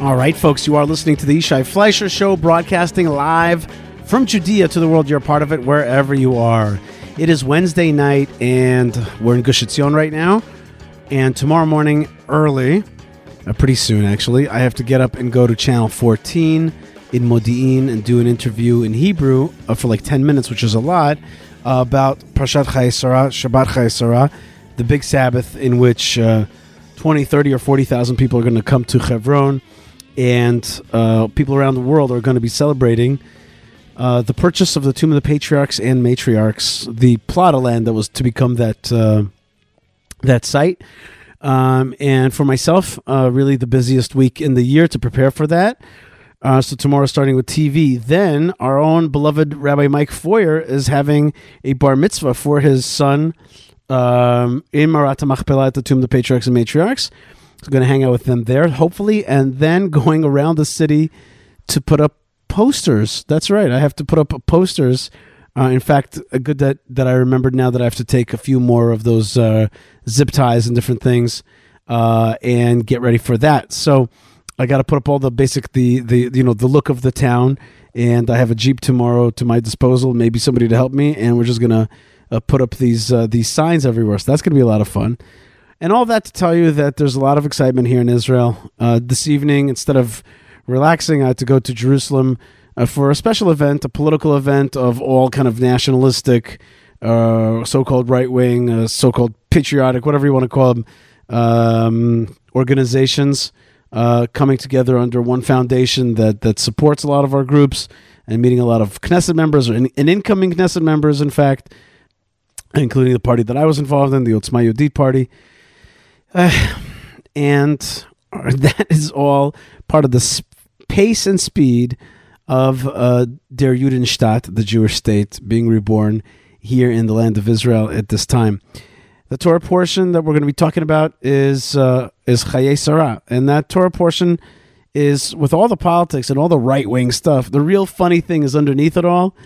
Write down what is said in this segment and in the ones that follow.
All right, folks, you are listening to the Yishai Fleisher Show, broadcasting live from Judea to the world. You're a part of it wherever you are. It is Wednesday night, and we're in Gush Etzion right now. And tomorrow morning, early, uh, pretty soon actually, I have to get up and go to Channel 14 in Modi'in and do an interview in Hebrew uh, for like 10 minutes, which is a lot, uh, about Parshat Chayei Sarah, Shabbat Chayei Sarah, the big Sabbath in which uh, 20, 30, or 40,000 people are going to come to Hebron, and uh, people around the world are going to be celebrating uh, the purchase of the Tomb of the Patriarchs and Matriarchs, the plot of land that was to become that uh, that site. Um, and for myself, uh, really the busiest week in the year to prepare for that. Uh, so tomorrow, starting with TV. Then our own beloved Rabbi Mike Feuer is having a bar mitzvah for his son um, in Marat Machpelah at the Tomb of the Patriarchs and Matriarchs. Going to hang out with them there, hopefully, and then going around the city to put up posters. That's right. I have to put up posters. Uh, in fact, a good that that I remembered now that I have to take a few more of those uh, zip ties and different things uh, and get ready for that. So I got to put up all the basic the the you know the look of the town, and I have a jeep tomorrow to my disposal. Maybe somebody to help me, and we're just gonna uh, put up these uh, these signs everywhere. So that's gonna be a lot of fun. And all that to tell you that there's a lot of excitement here in Israel. Uh, this evening, instead of relaxing, I had to go to Jerusalem uh, for a special event, a political event of all kind of nationalistic, uh, so-called right-wing, uh, so-called patriotic, whatever you want to call them, um, organizations uh, coming together under one foundation that that supports a lot of our groups and meeting a lot of Knesset members or in, and incoming Knesset members, in fact, including the party that I was involved in, the Otzma Yehudit party. Uh, and that is all part of the pace and speed of uh, Der Judenstaat, the Jewish state, being reborn here in the land of Israel at this time. The Torah portion that we're going to be talking about is uh, is Chayei Sarah, and that Torah portion is with all the politics and all the right wing stuff. The real funny thing is underneath it all.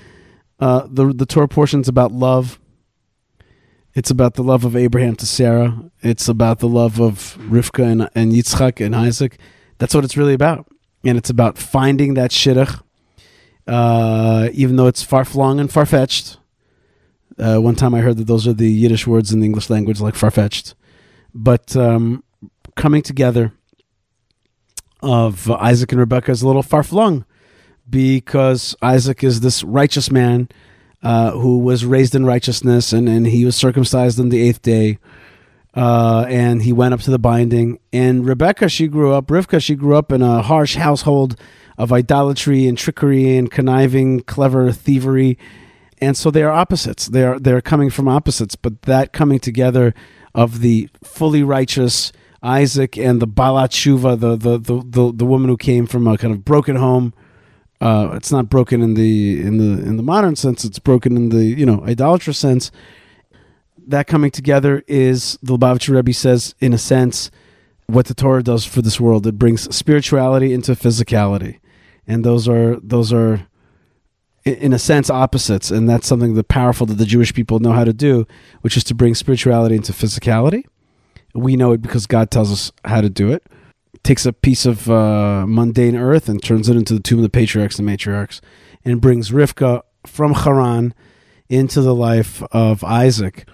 Uh, the the Torah portion is about love. It's about the love of Abraham to Sarah. It's about the love of Rivka and, and Yitzchak and Isaac. That's what it's really about. And it's about finding that shidduch, uh, even though it's far flung and far fetched. Uh, one time I heard that those are the Yiddish words in the English language, like far fetched. But um, coming together of Isaac and Rebecca is a little far flung because Isaac is this righteous man uh, who was raised in righteousness and, and he was circumcised on the eighth day. Uh, and he went up to the binding. And Rebecca, she grew up, Rivka, she grew up in a harsh household of idolatry and trickery and conniving, clever thievery. And so they are opposites. They are they're coming from opposites, but that coming together of the fully righteous Isaac and the Balat Shuva, the, the the, the the woman who came from a kind of broken home, uh, it's not broken in the in the in the modern sense. It's broken in the you know idolatrous sense. That coming together is the Lubavitcher Rebbe says, in a sense, what the Torah does for this world. It brings spirituality into physicality, and those are those are in a sense opposites, and that's something that powerful that the Jewish people know how to do, which is to bring spirituality into physicality. We know it because God tells us how to do it takes a piece of uh, mundane earth and turns it into the tomb of the patriarchs and matriarchs, and brings Rivka from Haran into the life of Isaac.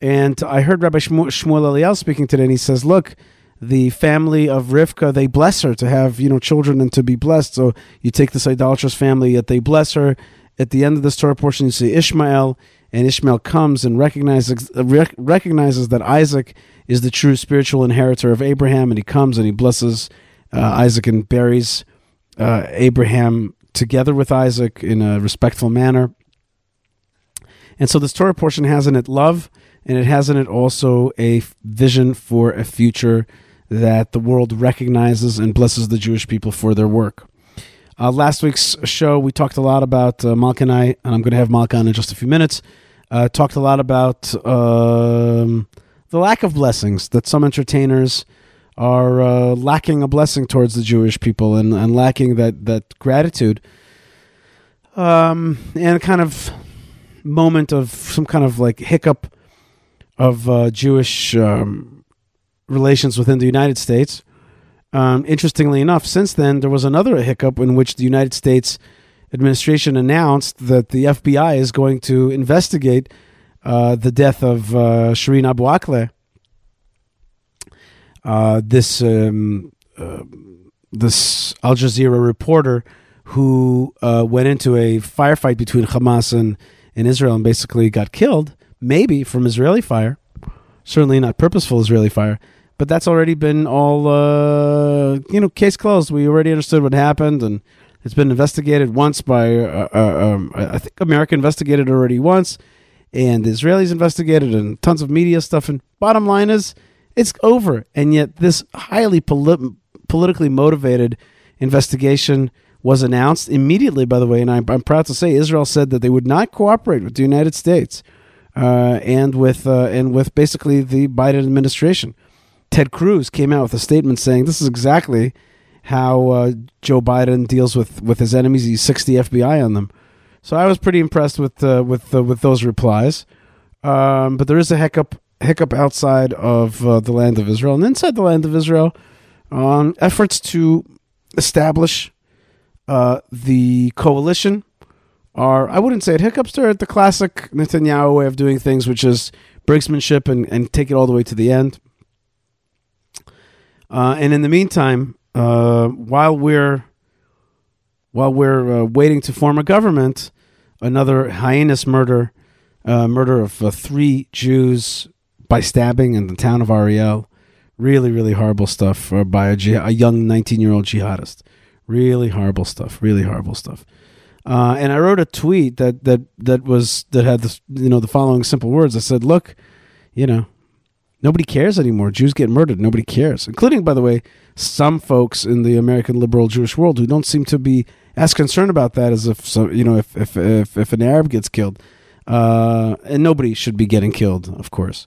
And I heard Rabbi Shmuel Eliel speaking today, and he says, "Look, the family of Rivka, they bless her to have you know children and to be blessed. So you take this idolatrous family, yet they bless her. At the end of this Torah portion, you see Ishmael, and Ishmael comes and recognizes recognizes that Isaac." is the true spiritual inheritor of Abraham, and he comes and he blesses uh, Isaac and buries uh, Abraham together with Isaac in a respectful manner. And so this Torah portion has in it love, and it has in it also a vision for a future that the world recognizes and blesses the Jewish people for their work. Uh, last week's show, we talked a lot about uh, Malka and I, and I'm going to have Malka on in just a few minutes. Uh, talked a lot about um, the lack of blessings that some entertainers are uh, lacking a blessing towards the Jewish people and, and lacking that that gratitude um, and kind of moment of some kind of like hiccup of uh, Jewish um, relations within the United States. Um, interestingly enough, since then, there was another hiccup in which the United States administration announced that the FBI is going to investigate uh, the death of uh, Shireen Abu Akleh. Uh, this um, uh, this Al Jazeera reporter who uh, went into a firefight between Hamas and, and Israel and basically got killed, maybe from Israeli fire. Certainly not purposeful Israeli fire, but that's already been all uh, you know case closed. We already understood what happened, and it's been investigated once by uh, uh, um, I think America investigated already once, and the Israelis investigated, and tons of media stuff. And bottom line is, it's over. And yet, this highly poli- politically motivated investigation was announced immediately. By the way, and I'm, I'm, proud to say Israel said that they would not cooperate with the United States uh, and with uh, and with basically the Biden administration. Ted Cruz came out with a statement saying this is exactly how uh, Joe Biden deals with, with his enemies. He's 60 FBI on them. So I was pretty impressed with uh, with uh, with those replies. Um, but there is a hiccup hiccup outside of uh, the land of Israel and inside the land of Israel on efforts to establish uh, the coalition. Are I wouldn't say it hiccups. They're the classic Netanyahu way of doing things, which is brinksmanship and, and take it all the way to the end. Uh, and in the meantime, uh, while we're while we're uh, waiting to form a government, another heinous murder, uh, murder of uh, three Jews by stabbing in the town of Ariel. Really, really horrible stuff uh, by a, a young 19 year old jihadist. Really horrible stuff. Really horrible stuff. and I wrote a tweet that that that was that had the you know the following simple words. I said, "Look, you know, Nobody cares anymore. Jews get murdered. Nobody cares, including, by the way, some folks in the American liberal Jewish world who don't seem to be as concerned about that as if you know if if if, if an Arab gets killed, uh, and nobody should be getting killed, of course,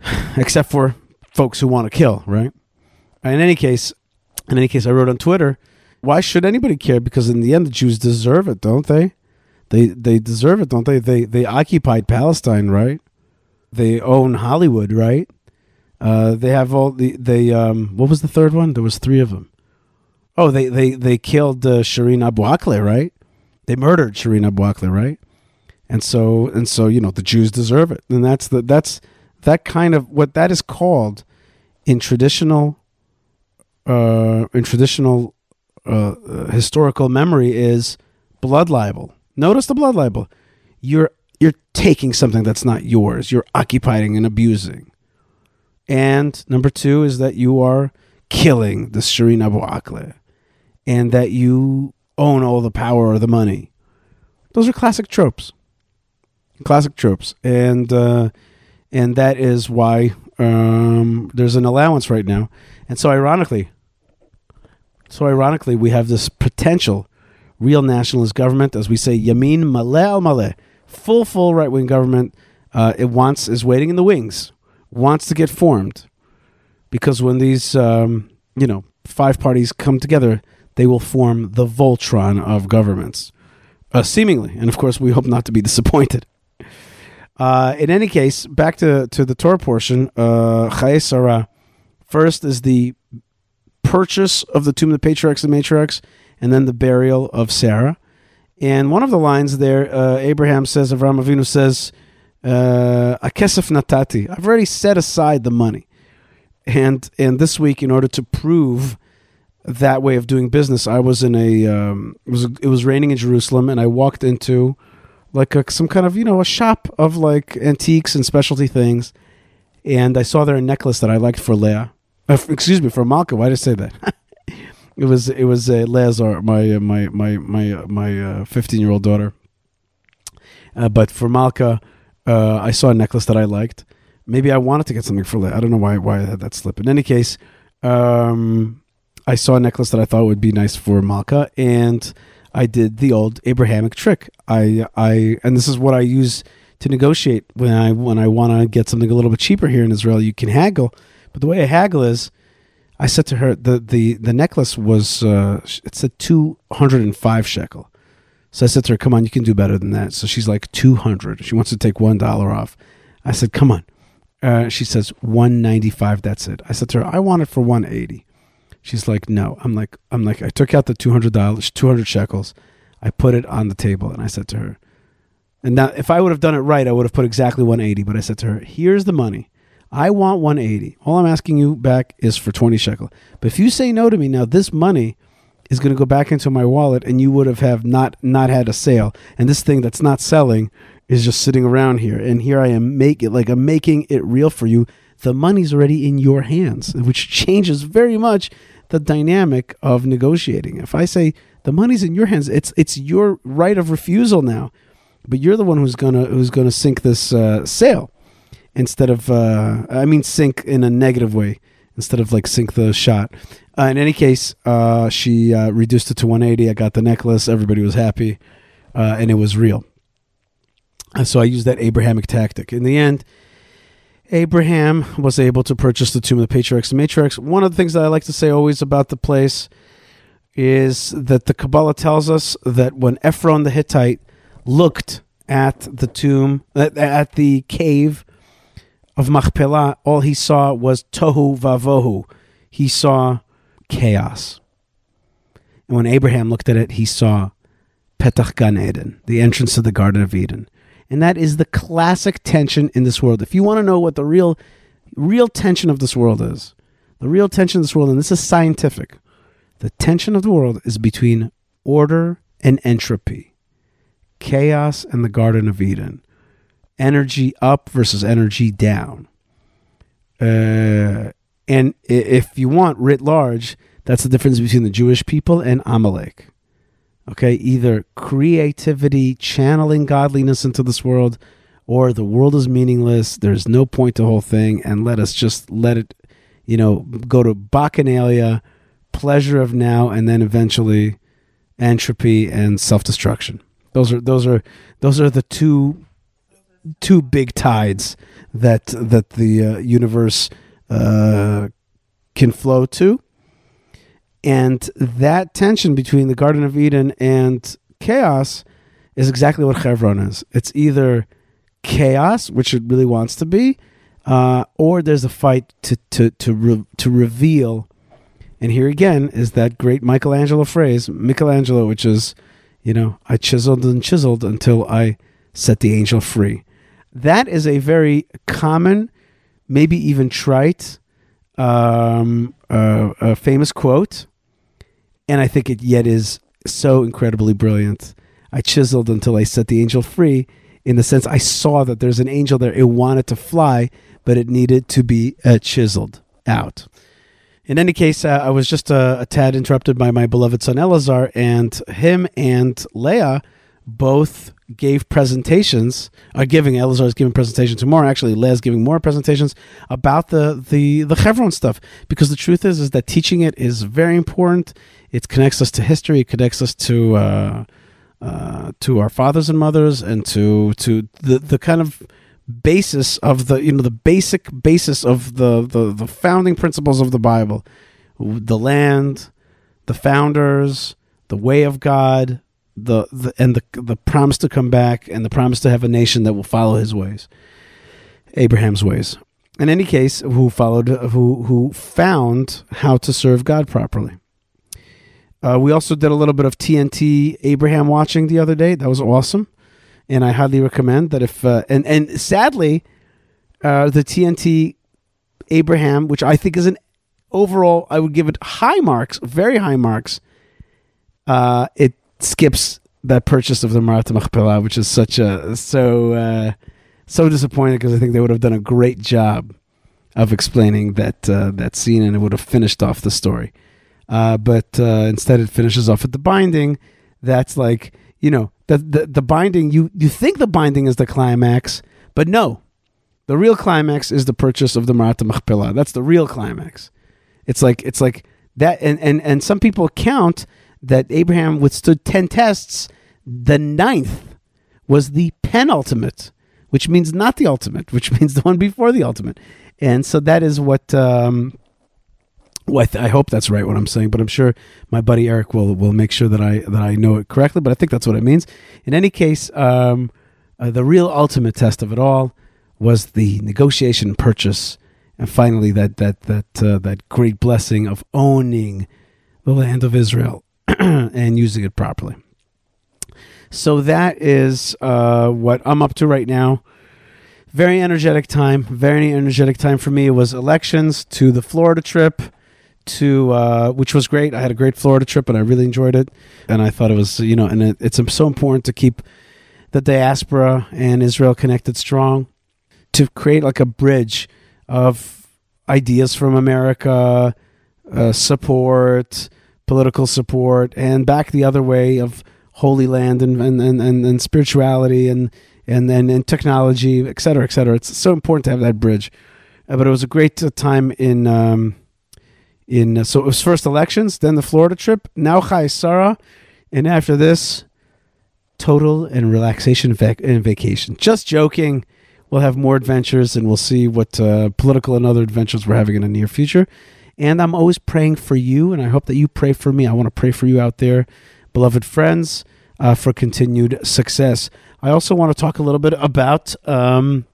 except for folks who want to kill, right? In any case, in any case, I wrote on Twitter, why should anybody care? Because in the end, the Jews deserve it, don't they? They they deserve it, don't they? They they occupied Palestine, right? They own Hollywood, right? Uh, they have all the they um what was the third one? There was three of them. Oh, they they they killed uh, Shireen Abu right? They murdered Shireen Abu right? And so and so you know the Jews deserve it, and that's the that's that kind of what that is called in traditional uh, in traditional uh, historical memory is blood libel. Notice the blood libel. You're you're taking something that's not yours. You're occupying and abusing. And number two is that you are killing the Shireen Abu Akleh and that you own all the power or the money. Those are classic tropes. Classic tropes. And uh, and that is why um, there's an allowance right now. And so ironically, so ironically, we have this potential real nationalist government, as we say, Yamin Maleh al Maleh full, full right wing government. Uh, it wants is waiting in the wings, wants to get formed, because when these um, you know five parties come together, they will form the Voltron of governments, uh, seemingly. And of course, we hope not to be disappointed. Uh, in any case, back to, to the Torah portion, uh. First is the purchase of the tomb of the patriarchs and matriarchs, and then the burial of Sarah. And one of the lines there, uh, Abraham says, Avram Avinu says, "Akesef natati." I've already set aside the money, and and this week, in order to prove that way of doing business, I was in a um, it was it was raining in Jerusalem, and I walked into like a, some kind of you know a shop of like antiques and specialty things, and I saw there a necklace that I liked for Leah. Uh, excuse me, for Malka. Why did I say that? It was it was uh, Lazar, my uh, my my my uh, my fifteen year old daughter. Uh, but for Malka, uh, I saw a necklace that I liked. Maybe I wanted to get something for Leah. I don't know why why I had that slip. In any case, um, I saw a necklace that I thought would be nice for Malka, and I did the old Abrahamic trick. I I and this is what I use to negotiate when I when I want to get something a little bit cheaper here in Israel. You can haggle, but the way I haggle is I said to her, the the the necklace was uh, said two hundred and five shekel. So I said to her, "Come on, you can do better than that." So she's like two hundred. She wants to take one dollar off. I said, "Come on." Uh, she says one ninety five. That's it. I said to her, "I want it for one eighty. She's like, no. I'm like, I'm like, I took out the two hundred dollars, two hundred shekels. I put it on the table, and I said to her, and now if I would have done it right, I would have put exactly one eighty. But I said to her, here's the money. I want one eighty. All I'm asking you back is for twenty shekel. But if you say no to me now, this money is going to go back into my wallet, and you would have have not not had a sale, and this thing that's not selling is just sitting around here, and here I am making like I'm making it real for you. The money's already in your hands, which changes very much the dynamic of negotiating. If I say the money's in your hands, it's it's your right of refusal now, but you're the one who's gonna who's gonna sink this uh, sale instead of uh, I mean sink in a negative way instead of like sink the shot. Uh, in any case, uh, she uh, reduced it to 180. I got the necklace. Everybody was happy, uh, and it was real. so I used that Abrahamic tactic. In the end, Abraham was able to purchase the tomb of the patriarchs and matriarchs. One of the things that I like to say always about the place is that the Kabbalah tells us that when Ephron the Hittite looked at the tomb, at, the cave of Machpelah, all he saw was tohu vavohu. He saw chaos. And when Abraham looked at it, he saw Petach Gan Eden, the entrance to the Garden of Eden and that is the classic tension in this world. If you want to know what the real real tension of this world is, the real tension of this world, and this is scientific, the tension of the world is between order and entropy, chaos and the Garden of Eden, energy up versus energy down. Uh, and if you want writ large, that's the difference between the Jewish people and Amalek. Okay, either creativity, channeling godliness into this world, or the world is meaningless. There's no point to the whole thing, and let us just let it, you know, go to bacchanalia, pleasure of now, and then eventually entropy and self destruction. Those are those are those are the two two big tides that that the uh, universe uh, can flow to and that tension between the Garden of Eden and chaos is exactly what Chevron is. It's either chaos, which it really wants to be, uh, or there's a fight to to to re- to reveal. And here again is that great Michelangelo phrase, Michelangelo, which is, you know, I chiseled and chiseled until I set the angel free. That is a very common, maybe even trite, um, uh, a famous quote and I think it yet is so incredibly brilliant. I chiseled until I set the angel free. In the sense, I saw that there's an angel there. It wanted to fly, but it needed to be uh, chiseled out. In any case, uh, I was just uh, a tad interrupted by my beloved son Elazar, and him and Leah both gave presentations. Are giving Elazar is giving presentations tomorrow. Actually, Leah's giving more presentations about the the the Chevron stuff because the truth is is that teaching it is very important it connects us to history. It connects us to uh, uh, to our fathers and mothers, and to to the the kind of basis of the you know the basic basis of the the, the founding principles of the Bible, the land, the founders, the way of God, the, the and the the promise to come back, and the promise to have a nation that will follow His ways, Abraham's ways. In any case, who followed, who who found how to serve God properly. Uh, we also did a little bit of TNT Abraham watching the other day. That was awesome, and I highly recommend that. If uh, and and sadly, uh, the TNT Abraham, which I think is an overall, I would give it high marks, very high marks. Uh, it skips that purchase of the Marat Machpelah, which is such a so uh, so disappointing because I think they would have done a great job of explaining that uh, that scene, and it would have finished off the story. Uh, but uh, instead, it finishes off with the binding. That's like you know the, the the binding. You you think the binding is the climax, but no, the real climax is the purchase of the Marat Machpelah. That's the real climax. It's like it's like that, and and and some people count that Abraham withstood ten tests. The ninth was the penultimate, which means not the ultimate, which means the one before the ultimate. And so that is what um, well, I, th- I, hope that's right what I'm saying, but I'm sure my buddy Eric will will make sure that I that I know it correctly. But I think that's what it means. In any case, um, uh, the real ultimate test of it all was the negotiation purchase and finally that that that uh, that great blessing of owning the land of Israel and using it properly. So that is uh, what I'm up to right now. Very energetic time. Very energetic time for me. It was elections to the Florida trip to uh, which was great. I had a great Florida trip and I really enjoyed it. And I thought it was you know and it, it's so important to keep the diaspora and Israel connected strong to create like a bridge of ideas from America, uh, support, political support, and back the other way of Holy Land and and, and, and, and spirituality and and then and technology, et cetera, et cetera. It's so important to have that bridge. Uh, but it was a great uh, time in um, in uh, so it was first elections, then the Florida trip, now Chai Sarah, and after this, total and relaxation vac- and vacation. Just joking. We'll have more adventures, and we'll see what uh, political and other adventures we're having in the near future. And I'm always praying for you, and I hope that you pray for me. I want to pray for you out there, beloved friends, uh, for continued success. I also want to talk a little bit about um,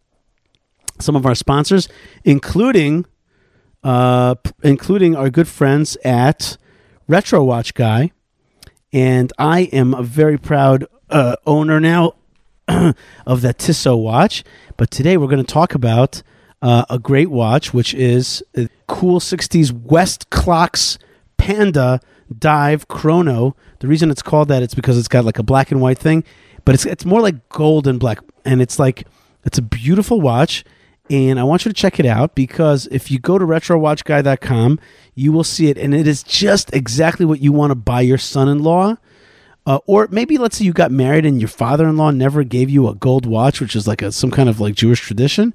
some of our sponsors, including uh, p- including our good friends at Retro Watch Guy. And I am a very proud uh, owner now of that Tissot watch. But today we're going to talk about uh, a great watch, which is cool 60s Westclox Panda Dive Chrono. The reason it's called that it's because it's got like a black and white thing, but it's it's more like gold and black, and it's like it's a beautiful watch. And I want you to check it out because if you go to retrowatchguy.com, you will see it, and it is just exactly what you want to buy your son-in-law. Uh, or maybe let's say you got married and your father-in-law never gave you a gold watch, which is like a, some kind of like Jewish tradition.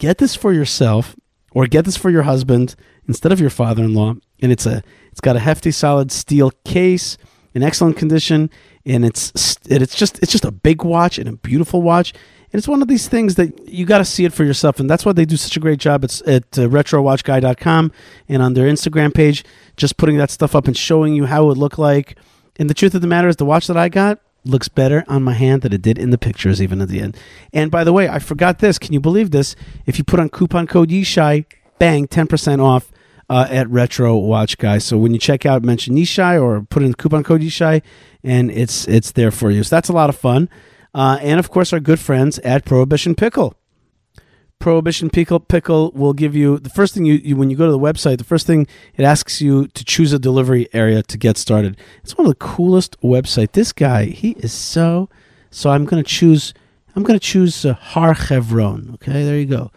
Get this for yourself, or get this for your husband instead of your father-in-law. And it's a it's got a hefty, solid steel case, in excellent condition, and it's it's just it's just a big watch and a beautiful watch. And it's one of these things that you got to see it for yourself, and that's why they do such a great job. It's at uh, retrowatchguy.com and on their Instagram page, just putting that stuff up and showing you how it would look like. And the truth of the matter is, the watch that I got looks better on my hand than it did in the pictures, even at the end. And by the way, I forgot this. Can you believe this? If you put on coupon code Yishai, bang, 10% off uh, at Retro Watch Guys. So when you check out, mention Yishai or put in the coupon code Yishai, and it's it's there for you. So that's a lot of fun. Uh, and of course, our good friends at Prohibition Pickle. Prohibition Pickle Pickle will give you the first thing you, you when you go to the website. The first thing it asks you to choose a delivery area to get started. It's one of the coolest website. This guy, he is so. So I'm going to choose. I'm going to choose uh, Har Chevron. Okay, there you go.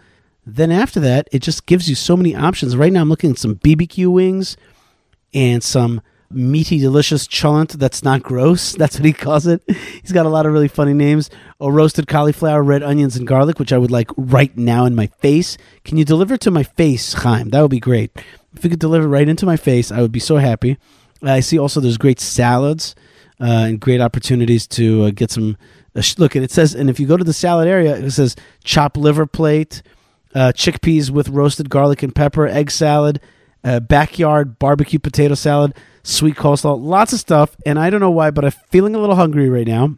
Then after that, it just gives you so many options. Right now, I'm looking at some BBQ wings and some meaty, delicious cholent that's not gross. That's what he calls it. He's got a lot of really funny names. A roasted cauliflower, red onions, and garlic, which I would like right now in my face. Can you deliver to my face, Chaim? That would be great. If you could deliver right into my face, I would be so happy. I see also there's great salads uh, and great opportunities to uh, get some. Uh, sh- look, and it says, and if you go to the salad area, it says chopped liver plate, uh, chickpeas with roasted garlic and pepper, egg salad, uh, backyard barbecue potato salad, sweet coleslaw, lots of stuff. And I don't know why, but I'm feeling a little hungry right now.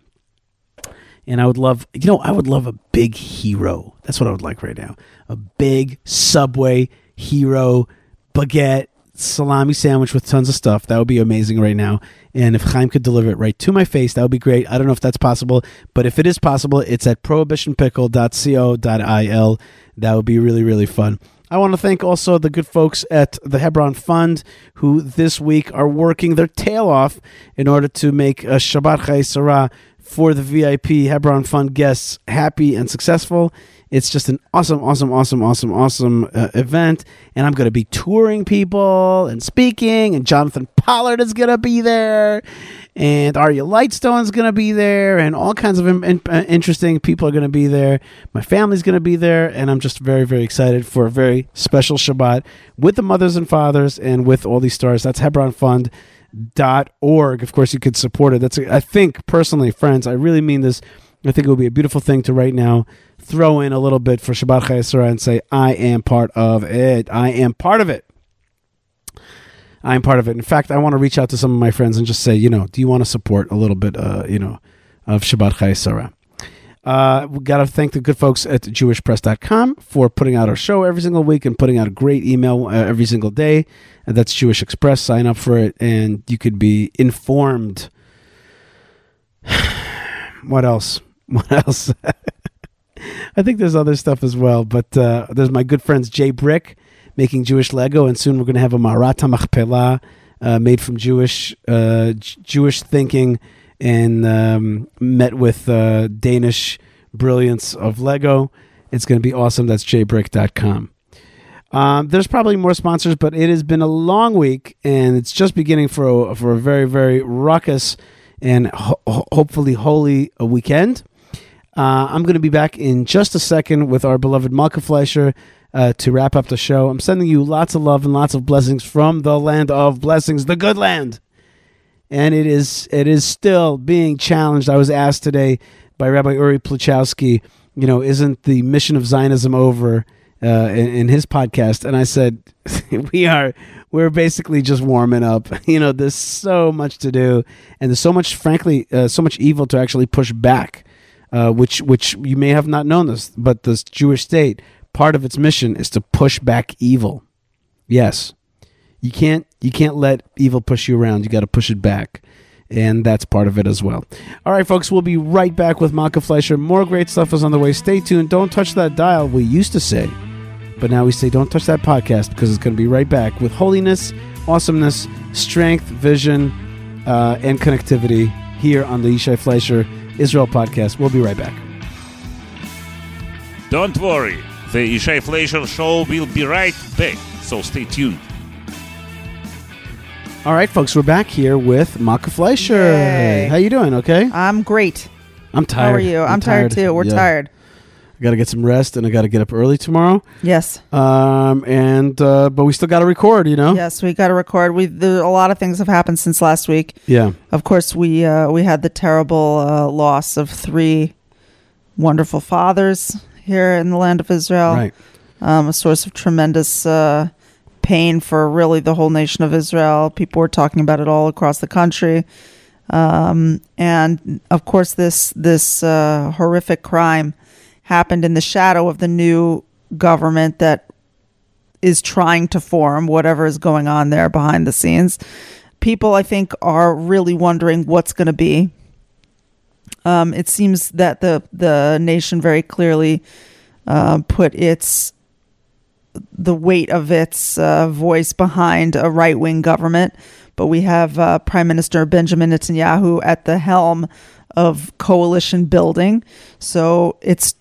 And I would love, you know, I would love a big hero. That's what I would like right now. A big Subway hero baguette salami sandwich with tons of stuff. That would be amazing right now. And if Chaim could deliver it right to my face, that would be great. I don't know if that's possible, but if it is possible, it's at prohibitionpickle.co.il. That would be really, really fun. I want to thank also the good folks at the Hebron Fund who this week are working their tail off in order to make a Shabbat Chai Sarah for the VIP Hebron Fund guests happy and successful. It's just an awesome, awesome, awesome, awesome, awesome uh, event. And I'm going to be touring people and speaking, and Jonathan Pollard is going to be there, and Aryeh Lightstone's going to be there, and all kinds of in- in- uh, interesting people are going to be there. My family's going to be there, and I'm just very, very excited for a very special Shabbat with the mothers and fathers and with all these stars. That's Hebron Fund dot org. Of course, you could support it. That's I think personally, friends, I really mean this. I think it would be a beautiful thing to right now throw in a little bit for Shabbat Chai and say, I am part of it. I am part of it. I am part of it. In fact, I want to reach out to some of my friends and just say, you know, do you want to support a little bit, uh, you know, of Shabbat Chai Sarah? Uh, we got to thank the good folks at jewishpress.com for putting out our show every single week and putting out a great email uh, every single day. And that's Jewish Press. Sign up for it, and you could be informed. what else? What else? I think there's other stuff as well, but uh, there's my good friends Jay Brick making Jewish Lego, and soon we're going to have a Marata Machpelah uh, made from Jewish uh, J- Jewish thinking and um, met with uh, Danish brilliance of Lego. It's going to be awesome. That's jbrick.com. Um, there's probably more sponsors, but it has been a long week, and it's just beginning for a, for a very very ruckus and ho- hopefully holy weekend. Uh, I'm going to be back in just a second with our beloved Malka Fleisher uh, to wrap up the show. I'm sending you lots of love and lots of blessings from the land of blessings, the good land. And it is it is still being challenged. I was asked today by Rabbi Uri Pilichowski, you know, isn't the mission of Zionism over uh, in, in his podcast? And I said, we are we're basically just warming up. You know, there's so much to do, and there's so much, frankly, uh, so much evil to actually push back uh, which which you may have not known this, but the Jewish state part of its mission is to push back evil. Yes, you can't you can't let evil push you around. You got to push it back, and that's part of it as well. All right, folks, we'll be right back with Malka Fleisher. More great stuff is on the way. Stay tuned. Don't touch that dial. We used to say, but now we say don't touch that podcast because it's going to be right back with holiness, awesomeness, strength, vision, uh, and connectivity here on the Yishai Fleisher Israel podcast. We'll be right back. Don't worry, the Yishai Fleisher show will be right back, so stay tuned. All right, folks, we're back here with Malka Fleisher. Yay. How you doing? Okay, I'm great. I'm tired. How are you? I'm, tired. too. We're Yeah. tired. I got to get some rest, and I got to get up early tomorrow. Yes. Um, and uh, but we still got to record. You know. Yes, we got to record. We there, a lot of things have happened since last week. Yeah. Of course, we uh, we had the terrible uh, loss of three wonderful fathers here in the land of Israel. Right. Um, a source of tremendous uh, pain for really the whole nation of Israel. People were talking about it all across the country. Um, and of course, this this uh, horrific crime happened in the shadow of the new government that is trying to form whatever is going on there behind the scenes. People, I think, are really wondering what's going to be. Um, it seems that the the nation very clearly uh, put its the weight of its uh, voice behind a right wing government, but we have uh, Prime Minister Benjamin Netanyahu at the helm of coalition building. So it's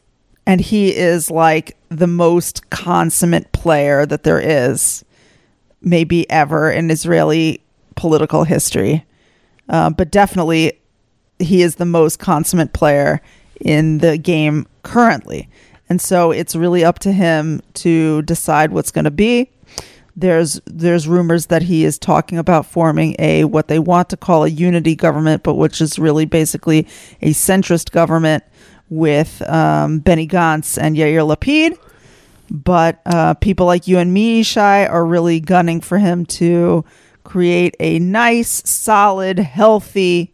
and he is like the most consummate player that there is, maybe ever in Israeli political history. Uh, but definitely, he is the most consummate player in the game currently. And so it's really up to him to decide what's going to be. There's there's rumors that he is talking about forming a what they want to call a unity government, but which is really basically a centrist government with um, Benny Gantz and Yair Lapid. But uh, people like you and me, Shai, are really gunning for him to create a nice, solid, healthy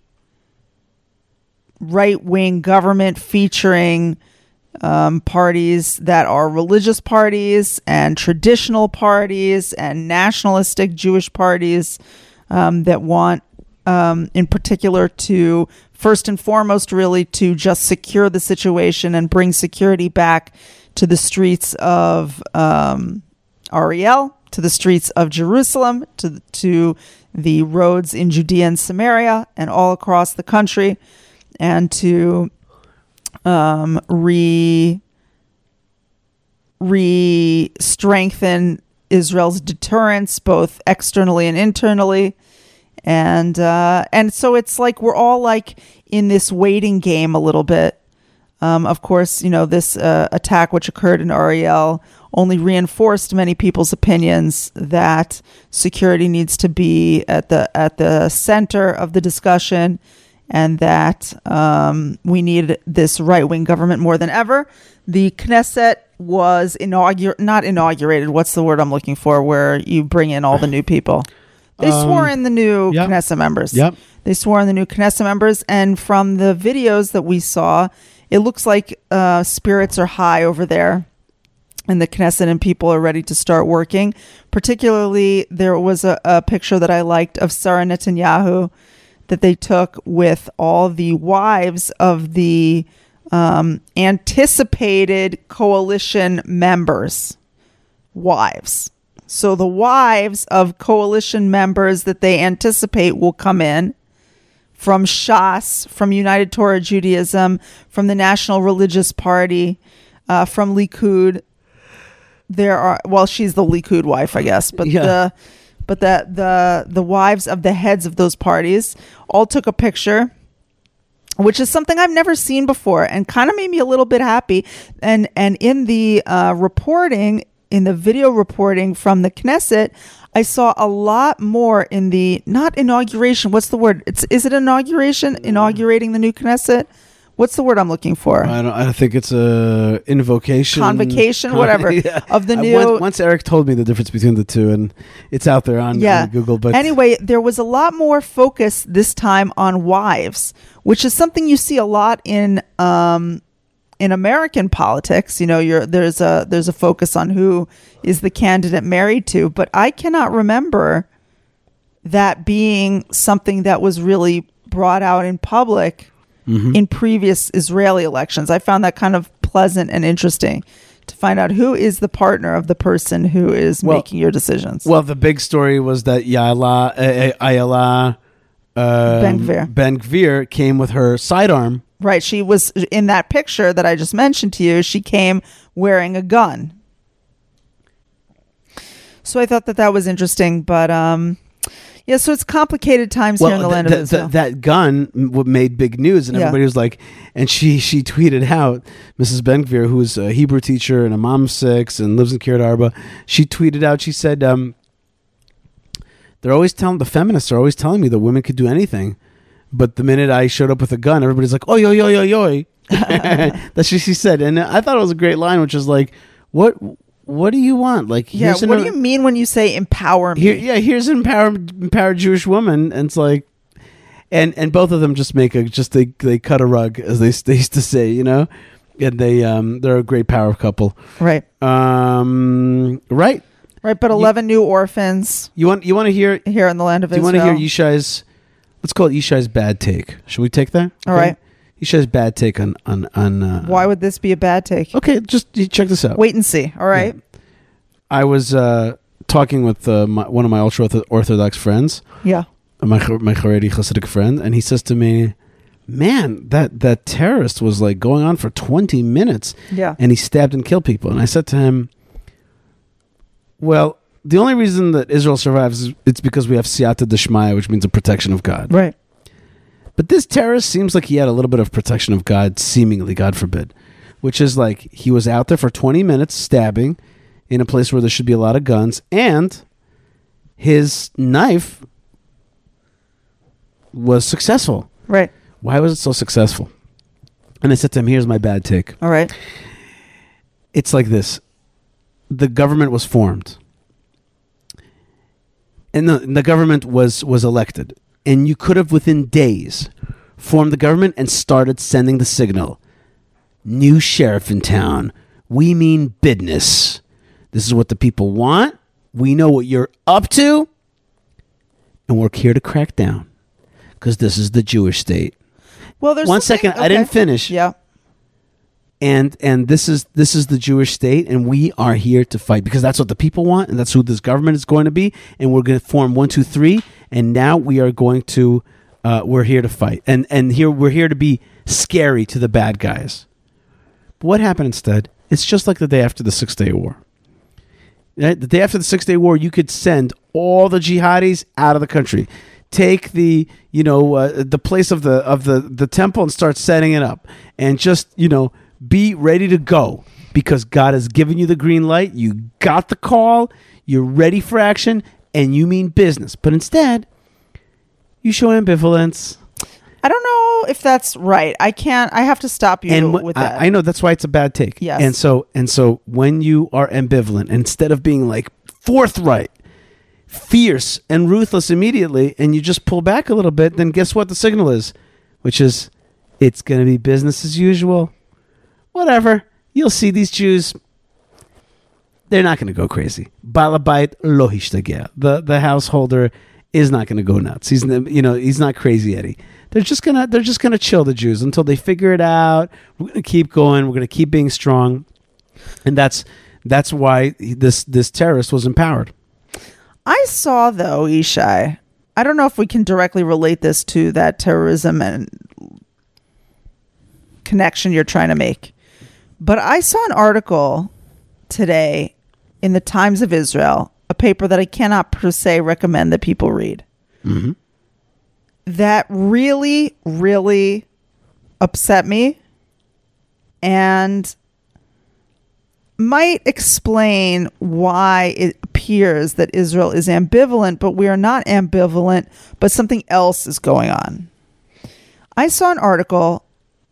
right wing government featuring um, parties that are religious parties and traditional parties and nationalistic Jewish parties um, that want, um, in particular, to first and foremost, really to just secure the situation and bring security back to the streets of um, Ariel, to the streets of Jerusalem, to to the roads in Judea and Samaria, and all across the country, and to um, re re strengthen Israel's deterrence, both externally and internally. And uh, and so it's like we're all like in this waiting game a little bit. Um, of course, you know this uh, attack which occurred in Ariel only reinforced many people's opinions that security needs to be at the at the center of the discussion, and that um, we need this right wing government more than ever. The Knesset was inaugur not inaugurated. What's the word I'm looking for? Where you bring in all the new people. They Um, swore in the new yep. Knesset members. Yep. They swore in the new Knesset members, and from the videos that we saw, it looks like uh, spirits are high over there and the Knesset and people are ready to start working. Particularly, there was a, a picture that I liked of Sarah Netanyahu that they took with all the wives of the um, anticipated coalition members. Wives. So the wives of coalition members that they anticipate will come in from Shas, from United Torah Judaism, from the National Religious Party, uh, from Likud. There are well, she's the Likud wife, I guess, but Yeah. the but the the the wives of the heads of those parties all took a picture which is something I've never seen before and kind of made me a little bit happy. And and in the uh, reporting, in the video reporting from the Knesset, I saw a lot more in the not inauguration. What's the word? It's is it inauguration? Inaugurating the new Knesset. What's the word I'm looking for? I don't. I don't think it's a invocation, Convocation, whatever, of the new- Once, once Eric told me the difference between the two, and it's out there on, yeah. on Google. But anyway, there was a lot more focus this time on wives, which is something you see a lot in um, in American politics. You know, you're, there's a there's a focus on who is the candidate married to, but I cannot remember that being something that was really brought out in public Mm-hmm. in previous Israeli elections. I found that kind of pleasant and interesting to find out who is the partner of the person who is Well- making your decisions. well, the big story was that Yaela, uh, Ayala, uh, Ben-Gvir. Ben Gvir came with her sidearm. Right. She was in that picture that I just mentioned to you. She came wearing a gun. So I thought that that was interesting, but um, yeah. So it's complicated times here in the th- land th- of th- Israel. that gun made big news, and Yeah. everybody was like, and she she tweeted out, Mrs. Ben Gvir, who's a Hebrew teacher and a mom of six and lives in Kiryat Arba, she tweeted out, she said, um, they're always telling the feminists are always telling me that women could do anything, but the minute I showed up with a gun, everybody's like, oh yo yo yo yo. That's what she said, and I thought it was a great line, which is like, what what do you want? Like, yeah. What do you mean when you say empower me? here, yeah, here's an empowered, empowered Jewish woman, and it's like, and and both of them just make a just they they cut a rug as they, they used to say, you know, and they um they're a great power couple. Right. Um, right. Right. But 11 new orphans You want you want to hear? here in the land of Do you want to hear Yishai's? Let's call it Yishai's bad take. Should we take that? All right. Yishai's bad take on on on. Uh, Why would this be a bad take? Okay, just you check this out. Wait and see. All right. I was uh, talking with uh, my, one of my ultra orthodox friends. Yeah. my my Haredi Hasidic friend, and he says to me, "Man, that that terrorist was like going on for twenty minutes, Yeah. and he stabbed and killed people." And I said to him, "Well, the only reason that Israel survives is it's because we have siyata deshmaya, which means the protection of God. Right. But this terrorist seems like he had a little bit of protection of God, seemingly, God forbid, which is like he was out there for twenty minutes stabbing in a place where there should be a lot of guns, and his knife." Was successful. Right. Why was it so successful? And I said to him, here's my bad take. All right. It's like this the government was formed. And the, the government was, was elected. And you could have, within days, formed the government and started sending the signal New sheriff in town. We mean business. This is what the people want. We know what you're up to. And we're here to crack down. Because this is the Jewish state. Well, there's One second, I didn't finish. Yeah. And and this is this is the Jewish state, and we are here to fight because that's what the people want, and that's who this government is going to be, and we're going to form one, two, three, and now we are going to uh, we're here to fight, and and here we're here to be scary to the bad guys. But what happened instead? It's just like the day after the Six Day War. The day after the Six Day War, you could send all the jihadis out of the country. Take the you know uh, the place of the of the the temple and start setting it up, and just you know be ready to go because God has given you the green light. You got the call. You're ready for action, and you mean business. But instead, you show ambivalence. I don't know if that's right. I can't. I have to stop you and wh- with I- that. I, know that's why it's a bad take. Yes. And so and so when you are ambivalent, instead of being like forthright, fierce and ruthless immediately, and you just pull back a little bit, then guess what the signal is, which is it's going to be business as usual. Whatever. You'll see these Jews. They're not going to go crazy. Balabait lo hishtageh. The the householder is not going to go nuts. He's you know he's not crazy Eddie. They're just gonna they're just gonna chill the Jews until they figure it out. We're gonna keep going. We're gonna keep being strong, and that's that's why this this terrorist was empowered. I saw though, Yishai. I don't know if we can directly relate this to that terrorism and connection you're trying to make. But I saw an article today in the Times of Israel, a paper that I cannot per se recommend that people read. Mm-hmm. That really, really upset me and might explain why it appears that Israel is ambivalent, but we are not ambivalent, but something else is going on. I saw an article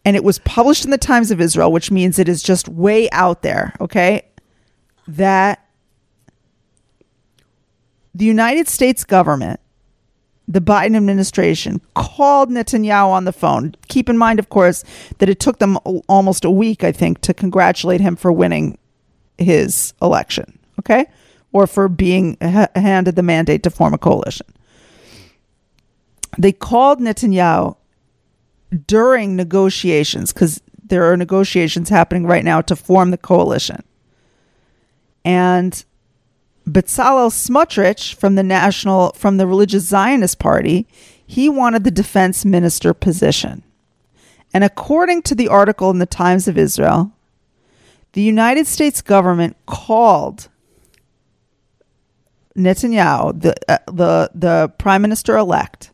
and it was published in the Times of Israel, which means it is just way out there, okay? That the United States government, the Biden administration, called Netanyahu on the phone. Keep in mind, of course, that it took them almost a week, I think, to congratulate him for winning his election, okay? Or for being handed the mandate to form a coalition. They called Netanyahu during negotiations because there are negotiations happening right now to form the coalition. And Bezalel Smotrich from the national from the religious Zionist party, he wanted the defense minister position. And according to the article in the Times of Israel, the United States government called Netanyahu, the uh, the the prime minister elect,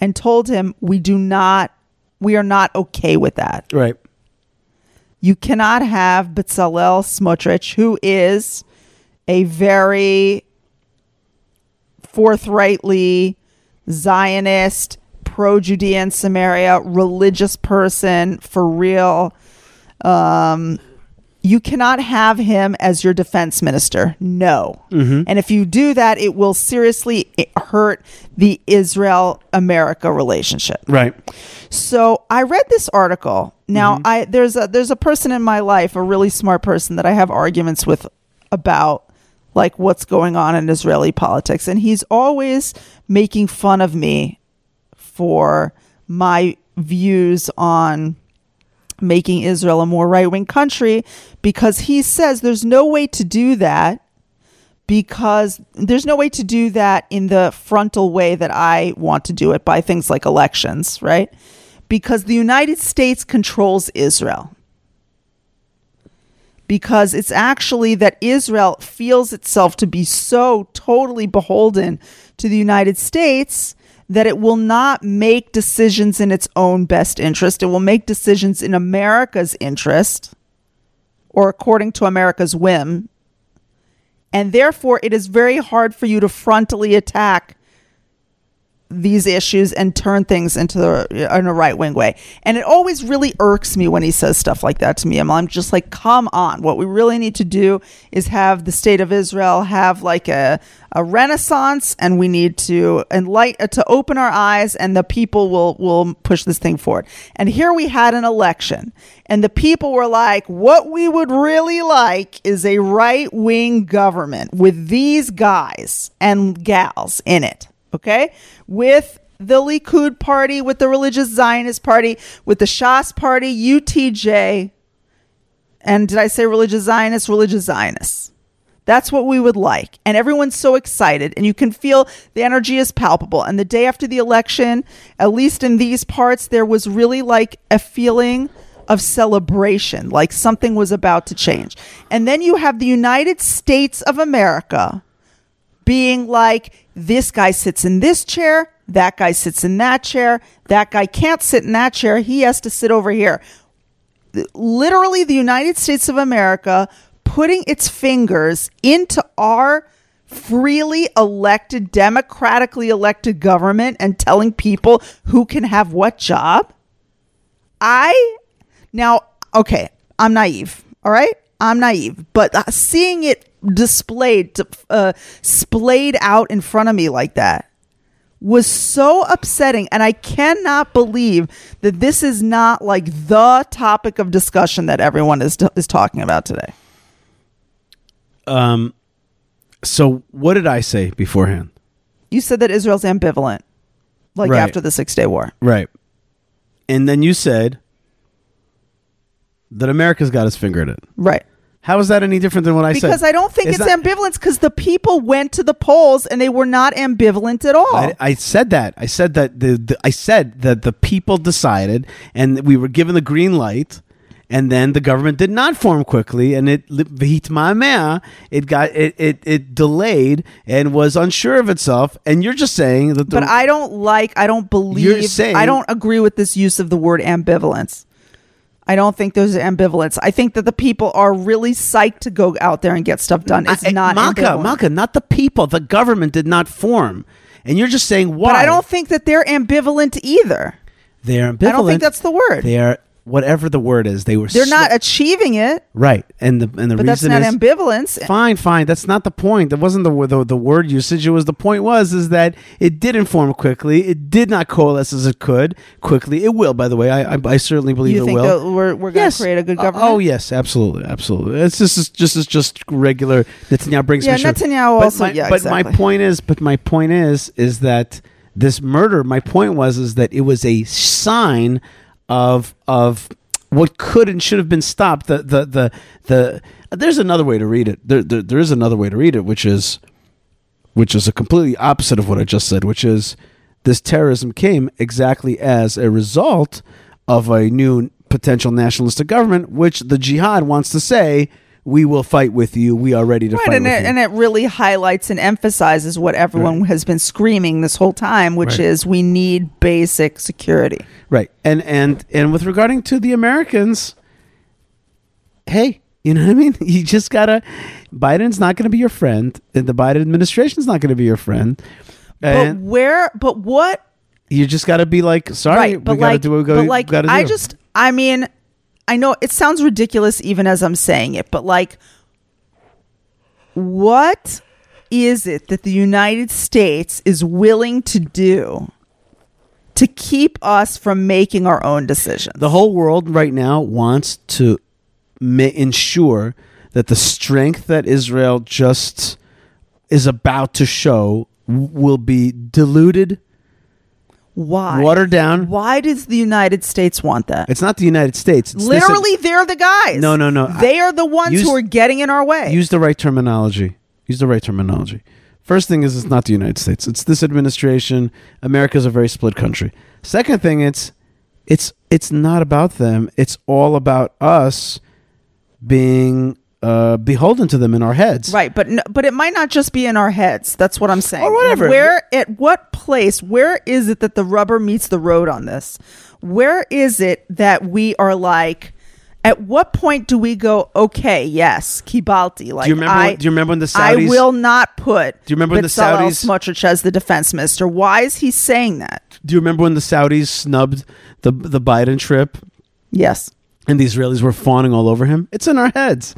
and told him we do not we are not okay with that. Right. You cannot have Bezalel Smotrich, who is a very forthrightly Zionist, pro Judean Samaria, religious person for real. Um, you cannot have him as your defense minister. No. Mm-hmm. And if you do that, it will seriously hurt the Israel America relationship. Right. So I read this article. Now mm-hmm. I there's a there's a person in my life, a really smart person that I have arguments with about like what's going on in Israeli politics and he's always making fun of me for my views on making Israel a more right-wing country because he says there's no way to do that because there's no way to do that in the frontal way that I want to do it by things like elections, right? Because the United States controls Israel. Because it's actually that Israel feels itself to be so totally beholden to the United States that it will not make decisions in its own best interest. It will make decisions in America's interest or according to America's whim, and therefore it is very hard for you to frontally attack these issues and turn things into the, in a right wing way. And it always really irks me when he says stuff like that to me. I'm, just like, come on. What we really need to do is have the state of Israel have like a, a renaissance and we need to enlighten, uh, to open our eyes and the people will, will push this thing forward. And here we had an election and the people were like, what we would really like is a right wing government with these guys and gals in it. Okay. With the Likud party, with the religious Zionist party, with the Shas party, UTJ. And did I say religious Zionists? Religious Zionists. That's what we would like. And everyone's so excited, and you can feel the energy is palpable. And the day after the election, at least in these parts, there was really like a feeling of celebration, like something was about to change. And then you have the United States of America being like, this guy sits in this chair, that guy sits in that chair, that guy can't sit in that chair, he has to sit over here. Literally, the United States of America putting its fingers into our freely elected, democratically elected government and telling people who can have what job. I, now, okay, I'm naive, all right? I'm naive, but uh, seeing it displayed, uh, splayed out in front of me like that was so upsetting and I cannot believe that this is not like the topic of discussion that everyone is is talking about today. Um, so what did I say beforehand? You said that Israel's ambivalent like Right. after the 6-day war. Right. And then you said that America's got its finger in it. Right. How is that any different than what I said? Because I don't think It's it's, not- ambivalence because the people went to the polls and they were not ambivalent at all. I, I said that. I said that the, the I said that the people decided, and we were given the green light, and then the government did not form quickly, and it it got it, it it delayed and was unsure of itself. And you're just saying that. The, but I don't like, I don't believe, you're saying- I don't agree with this use of the word ambivalence. I don't think there's ambivalence. I think that the people are really psyched to go out there and get stuff done. It's I- not Malka, ambivalent. Malka, not the people. The government did not form, and you're just saying why? But I don't think that they're ambivalent either. they're ambivalent. I don't think that's the word. They are whatever the word is. They were. They're sl- not achieving it, right, and the and the but that's reason not is ambivalence. fine, fine. That's not the point. That wasn't the, the the word usage. It was the point was is that it didn't form quickly. It did not coalesce as it could quickly. It will, by the way. I I, I certainly believe You it think will. that we're, we're going to create a good Uh, government? oh yes, absolutely, absolutely. It's just it's just it's just regular Netanyahu brings. Yeah, but Netanyahu also- My, yeah, but my exactly. point is, but my point is, is that this murder. My point was, is that it was a sign of of what could and should have been stopped. The the the the. There's another way to read it. There, there there is another way to read it, which is which is a completely opposite of what I just said, which is this terrorism came exactly as a result of a new potential nationalistic government, which the jihad wants to say, we will fight with you. We are ready to Right, fight and with it, you. and it really highlights and emphasizes what everyone has been screaming this whole time, which Right. is we need basic security. right. And and and with regarding to the Americans, hey, you know what I mean? You just gotta Biden's not gonna be your friend, and the Biden administration's not gonna be your friend. But where? But what? you just gotta be like, sorry, right, but we gotta like, do what we like, gotta do. I just, I mean, I know it sounds ridiculous even as I'm saying it, but like, what is it that the United States is willing to do to keep us from making our own decisions? the whole world right now wants to ma- ensure that the strength that Israel just is about to show will be diluted, Why? watered down. Why does the United States want that? It's not the United States. It's this- Literally, they're the guys. No, no, no. They are the ones Use- who are getting in our way. use the right terminology. Use the right terminology. First thing is, it's not the United States. It's this administration. America's a very split country. Second thing, it's it's it's not about them. It's all about us being uh, beholden to them in our heads. Right, but no, but it might not just be in our heads. That's what I'm saying. Or whatever. Where at what place? Where is it that the rubber meets the road on this? Where is it that we are like? At what point do we go? Okay, yes, kibalti. Like do you remember? I, when, do you remember when the Saudis? I will not put. Do you remember when the Saudis- Smotrich as the defense minister? Why is he saying that? Do you remember when the Saudis snubbed the the Biden trip Yes. and the Israelis were fawning all over him? It's in our heads.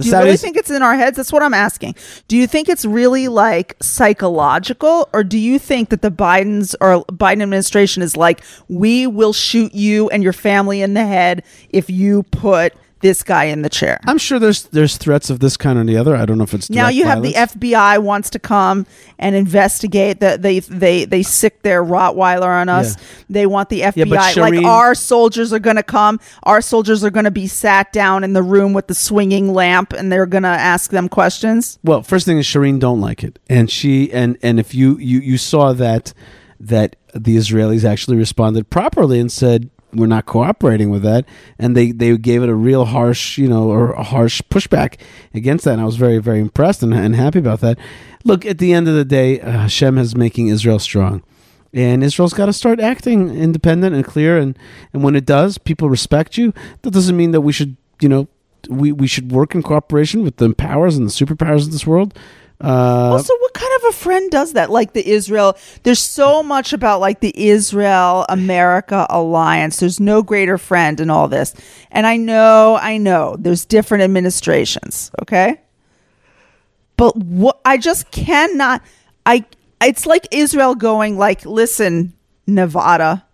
The Do you really think it's in our heads? That's what I'm asking. Do you think it's really like psychological, or do you think that the Bidens or Biden administration is like, we will shoot you and your family in the head if you put this guy in the chair? I'm sure there's there's threats of this kind or the other. I don't know if it's Now you have violence. the FBI wants to come and investigate that they they they sick their Rottweiler on us. Yeah. They want the FBI but like our soldiers are going to come. Our soldiers are going to be sat down in the room with the swinging lamp and they're going to ask them questions. Well, first thing is Shireen don't like it, and she and and if you you you saw that that the Israelis actually responded properly and said we're not cooperating with that, and they they gave it a real harsh you know or a harsh pushback against that. And I was very very impressed and, and happy about that. Look, at the end of the day, uh, Hashem is making Israel strong. And Israel's got to start acting independent and clear, and, and when it does, people respect you. That doesn't mean that we should, you know, we, we should work in cooperation with the powers and the superpowers of this world. Uh, Also, what kind of a friend does that? Like the Israel, there's so much about like the Israel America alliance. There's no greater friend in all this. And I know, I know there's different administrations, okay? But what I just cannot I it's like Israel going like, listen, Nevada,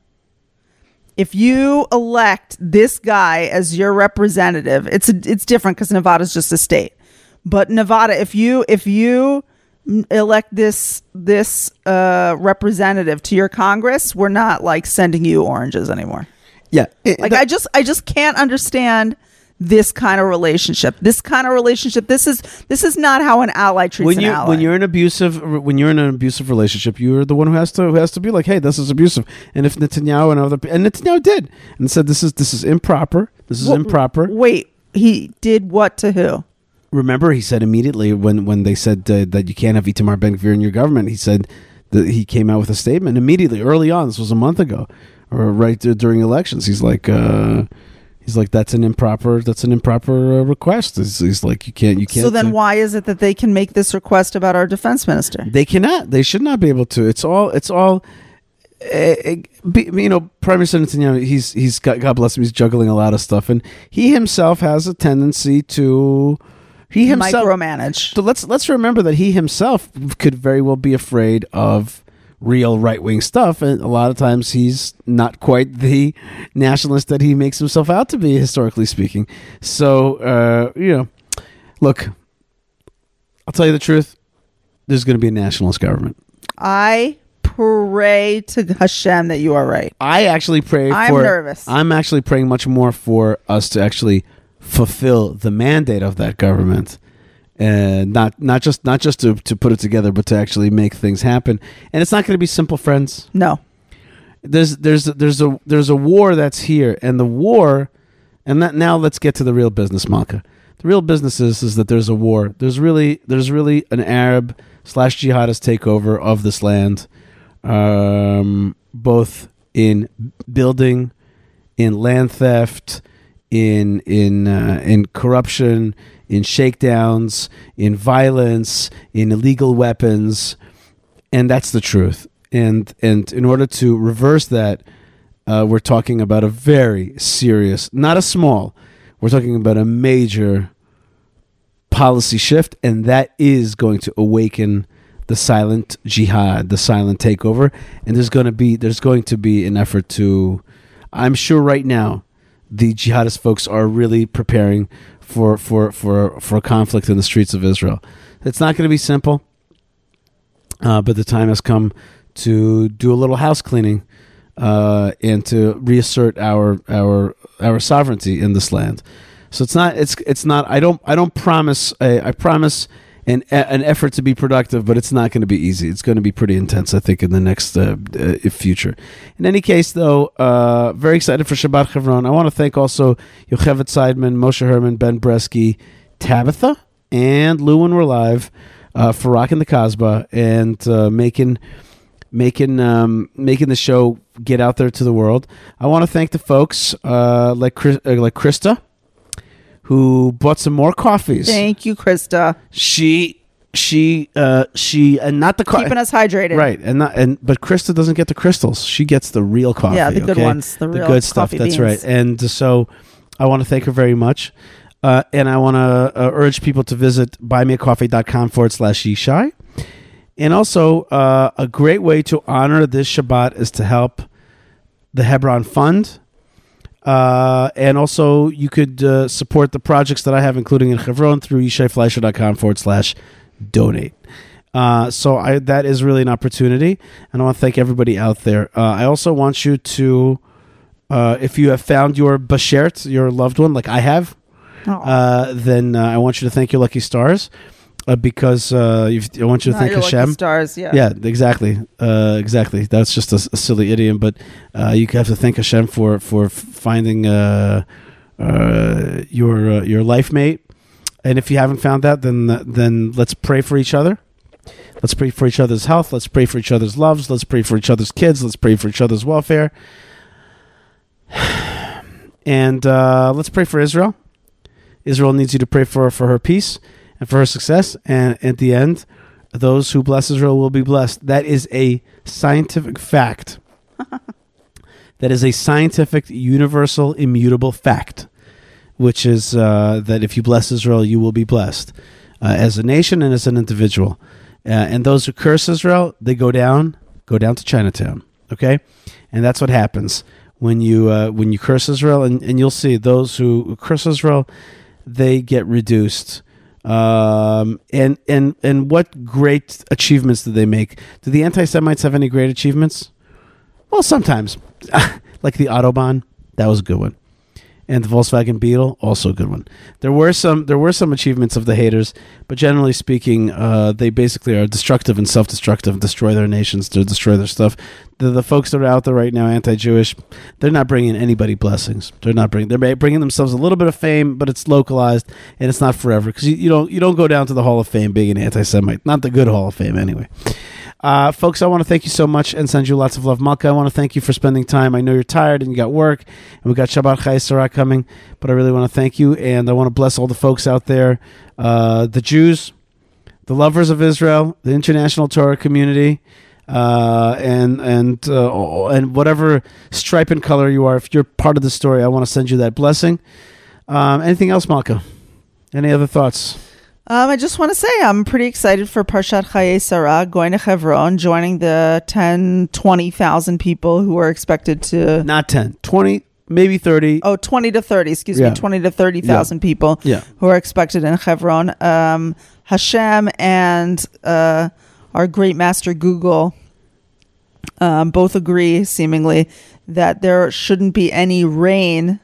if you elect this guy as your representative, it's it's different because Nevada's just a state. But Nevada, if you if you elect this this uh, representative to your Congress, we're not like sending you oranges anymore. Yeah, it- Like that- I just I just can't understand this kind of relationship. This kind of relationship. This is this is not how an ally treats when an you ally. when you're in abusive when you're in an abusive relationship, you're the one who has to who has to be like, hey, this is abusive. And if Netanyahu and other and Netanyahu did and said this is this is improper, this is Wha- improper. Wait, he did what to who? Remember, he said immediately when when they said uh, that you can't have Itamar Ben Gvir in your government, he said that he came out with a statement immediately early on. This was a month ago, or right dur- during elections. He's like. uh He's like that's an improper that's an improper uh, request. He's, he's like you can't you can't. So then why is it that they can make this request about our defense minister? They cannot. They should not be able to. It's all. It's all. eh, be- you know, Prime Minister Netanyahu. He's he's got God bless him. He's juggling a lot of stuff, and he himself has a tendency to. He himself. Micromanage. So let's let's remember that he himself could very well be afraid of real right wing stuff, and a lot of times he's not quite the nationalist that he makes himself out to be, historically speaking. So uh, you know, look, I'll tell you the truth. There's going to be a nationalist government. I pray to Hashem that you are right. I actually pray I'm for. nervous. I'm actually praying much more for us to actually fulfill the mandate of that government, and not not just not just to to put it together, but to actually make things happen. And it's not going to be simple, friends. No. There's there's there's a there's a war that's here, and the war, and that now let's get to the real business, Malka. The real business is is that there's a war. There's really there's really an Arab slash jihadist takeover of this land, um, both in building, in land theft, in in uh, in corruption, in shakedowns, in violence, in illegal weapons, and that's the truth. And and in order to reverse that, uh, we're talking about a very serious, not a small. We're talking about a major policy shift, and that is going to awaken the silent jihad, the silent takeover. And there's going to be there's going to be an effort to. I'm sure right now, the jihadist folks are really preparing for for for for a conflict in the streets of Israel. It's not going to be simple, uh, but the time has come to do a little house cleaning uh, and to reassert our our our sovereignty in this land. So it's not it's it's not I don't I don't promise a, I promise an an effort to be productive, but it's not going to be easy. It's going to be pretty intense, I think, in the next uh, uh, future. In any case, though, uh, very excited for Shabbat Chevron. I want to thank also Yocheved Seidman, Moshe Herman, Ben Bresky, Tabitha, and Lou when we're live uh, for rocking the Casbah and uh, making making um, making the show get out there to the world. I want to thank the folks uh, like Chris, like Krista, who bought some more coffees. Thank you, Krista. She she uh, she and not the co- Keeping us hydrated. right and not and but Krista doesn't get the crystals. She gets the real coffee. Yeah, the good okay? ones, the real good stuff. coffee That's right. And so I want to thank her very much. Uh, and I want to uh, urge people to visit buymeacoffee.com forward slash Yishai. And also, uh, a great way to honor this Shabbat is to help the Hebron Fund. Uh, and also, you could uh, support the projects that I have, including in Chevron, through yishaifleisher.com forward slash donate. Uh, so I, that is really an opportunity, and I want to thank everybody out there. Uh, I also want you to, uh, if you have found your bashert, your loved one, like I have, Oh, uh, then uh, I want you to thank your lucky stars, uh, because uh, you've, I want you to not thank your lucky Hashem. stars. Yeah. Yeah, exactly, uh, exactly. That's just a, a silly idiom, but uh, you have to thank Hashem for for finding uh, uh, your uh, your life mate. And if you haven't found that, then then let's pray for each other. Let's pray for each other's health. Let's pray for each other's loves. Let's pray for each other's kids. Let's pray for each other's welfare. And uh, let's pray for Israel. Israel needs you to pray for for her peace and for her success. And at the end, those who bless Israel will be blessed. That is a scientific fact. that is a scientific, universal, immutable fact, which is uh, that if you bless Israel, you will be blessed uh, as a nation and as an individual. uh, and those who curse Israel, they go down, go down to Chinatown. Okay, and that's what happens when you uh, when you curse Israel, and, and you'll see those who curse Israel, they get reduced. Um, and and and what great achievements did they make? Do the anti-Semites have any great achievements? Well, sometimes, like the Autobahn, that was a good one, and the Volkswagen Beetle, also a good one. There were some there were some achievements of the haters, but generally speaking, uh, they basically are destructive and self-destructive, destroy their nations, to destroy their stuff. The, the folks that are out there right now, anti-Jewish, they're not bringing anybody blessings. They're not bringing they're bringing themselves a little bit of fame, but it's localized and it's not forever because you, you don't you don't go down to the Hall of Fame being an anti-Semite, not the good Hall of Fame anyway. Uh, folks, I want to thank you so much and send you lots of love. Malka, I want to thank you for spending time. I know you're tired and you got work, and we got Shabbat Chai Sarah coming, but I really want to thank you, and I want to bless all the folks out there, uh, the Jews, the lovers of Israel, the international Torah community, uh, and and uh, and whatever stripe and color you are. If you're part of the story, I want to send you that blessing. Um, anything else, Malka? Any other thoughts? Um, I just want to say I'm pretty excited for Parshat Chaye Sarah going to Hebron, joining the 10, 20,000 people who are expected to. Not 10, 20, maybe 30. Oh, 20 to 30, excuse Yeah. me, 20 to 30,000 people Yeah. who are expected in Hebron. Um, Hashem and uh, our great master Google um, both agree, seemingly, that there shouldn't be any rain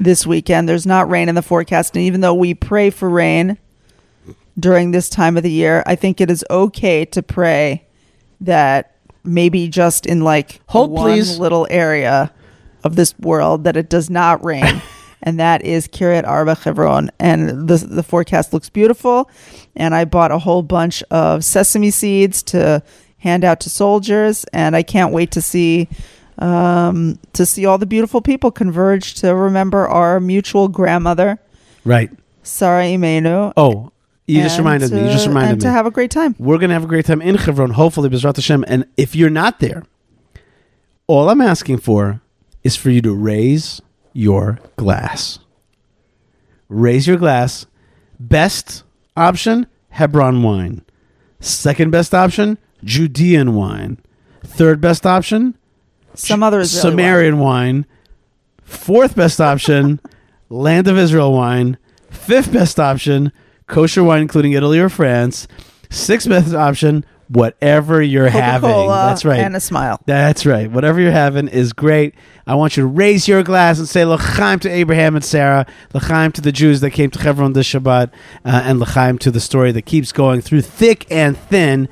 this weekend. There's not rain in the forecast. And even though we pray for rain during this time of the year, I think it is okay to pray that maybe just in like Hold, one please. little area of this world that it does not rain. and that is Kiryat Arba Hebron. And the, the forecast looks beautiful. And I bought a whole bunch of sesame seeds to hand out to soldiers. And I can't wait to see um, to see all the beautiful people converge to remember our mutual grandmother, Right. Sarah Imenu. Oh, you just reminded me. You just uh, reminded and me. to have a great time. We're going to have a great time in Hebron, hopefully, Bezrat Hashem. And if you're not there, all I'm asking for is for you to raise your glass. Raise your glass. Best option, Hebron wine. Second best option, Judean wine. Third best option, Some other Israeli wine. Wine. Fourth best option, Land of Israel wine. Fifth best option, kosher wine, including Italy or France. Sixth best option, whatever you're having. Coca-Cola That's right. And a smile. That's right. Whatever you're having is great. I want you to raise your glass and say L'chaim to Abraham and Sarah, L'chaim to the Jews that came to Hebron this Shabbat, uh, and L'chaim to the story that keeps going through thick and thin,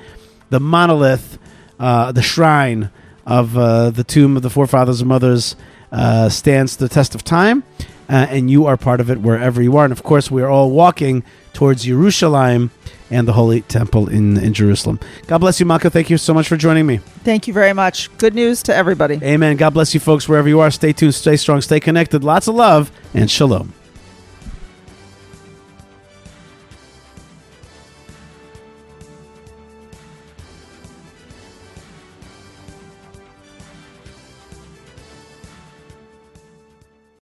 the monolith, uh, the shrine of uh, the tomb of the forefathers and mothers uh, stands the test of time, uh, and you are part of it wherever you are. And of course, we are all walking towards Yerushalayim and the Holy Temple in, in Jerusalem. God bless you, Malka. Thank you so much for joining me. Thank you very much. Good news to everybody. Amen. God bless you, folks, wherever you are. Stay tuned, stay strong, stay connected. Lots of love, and shalom.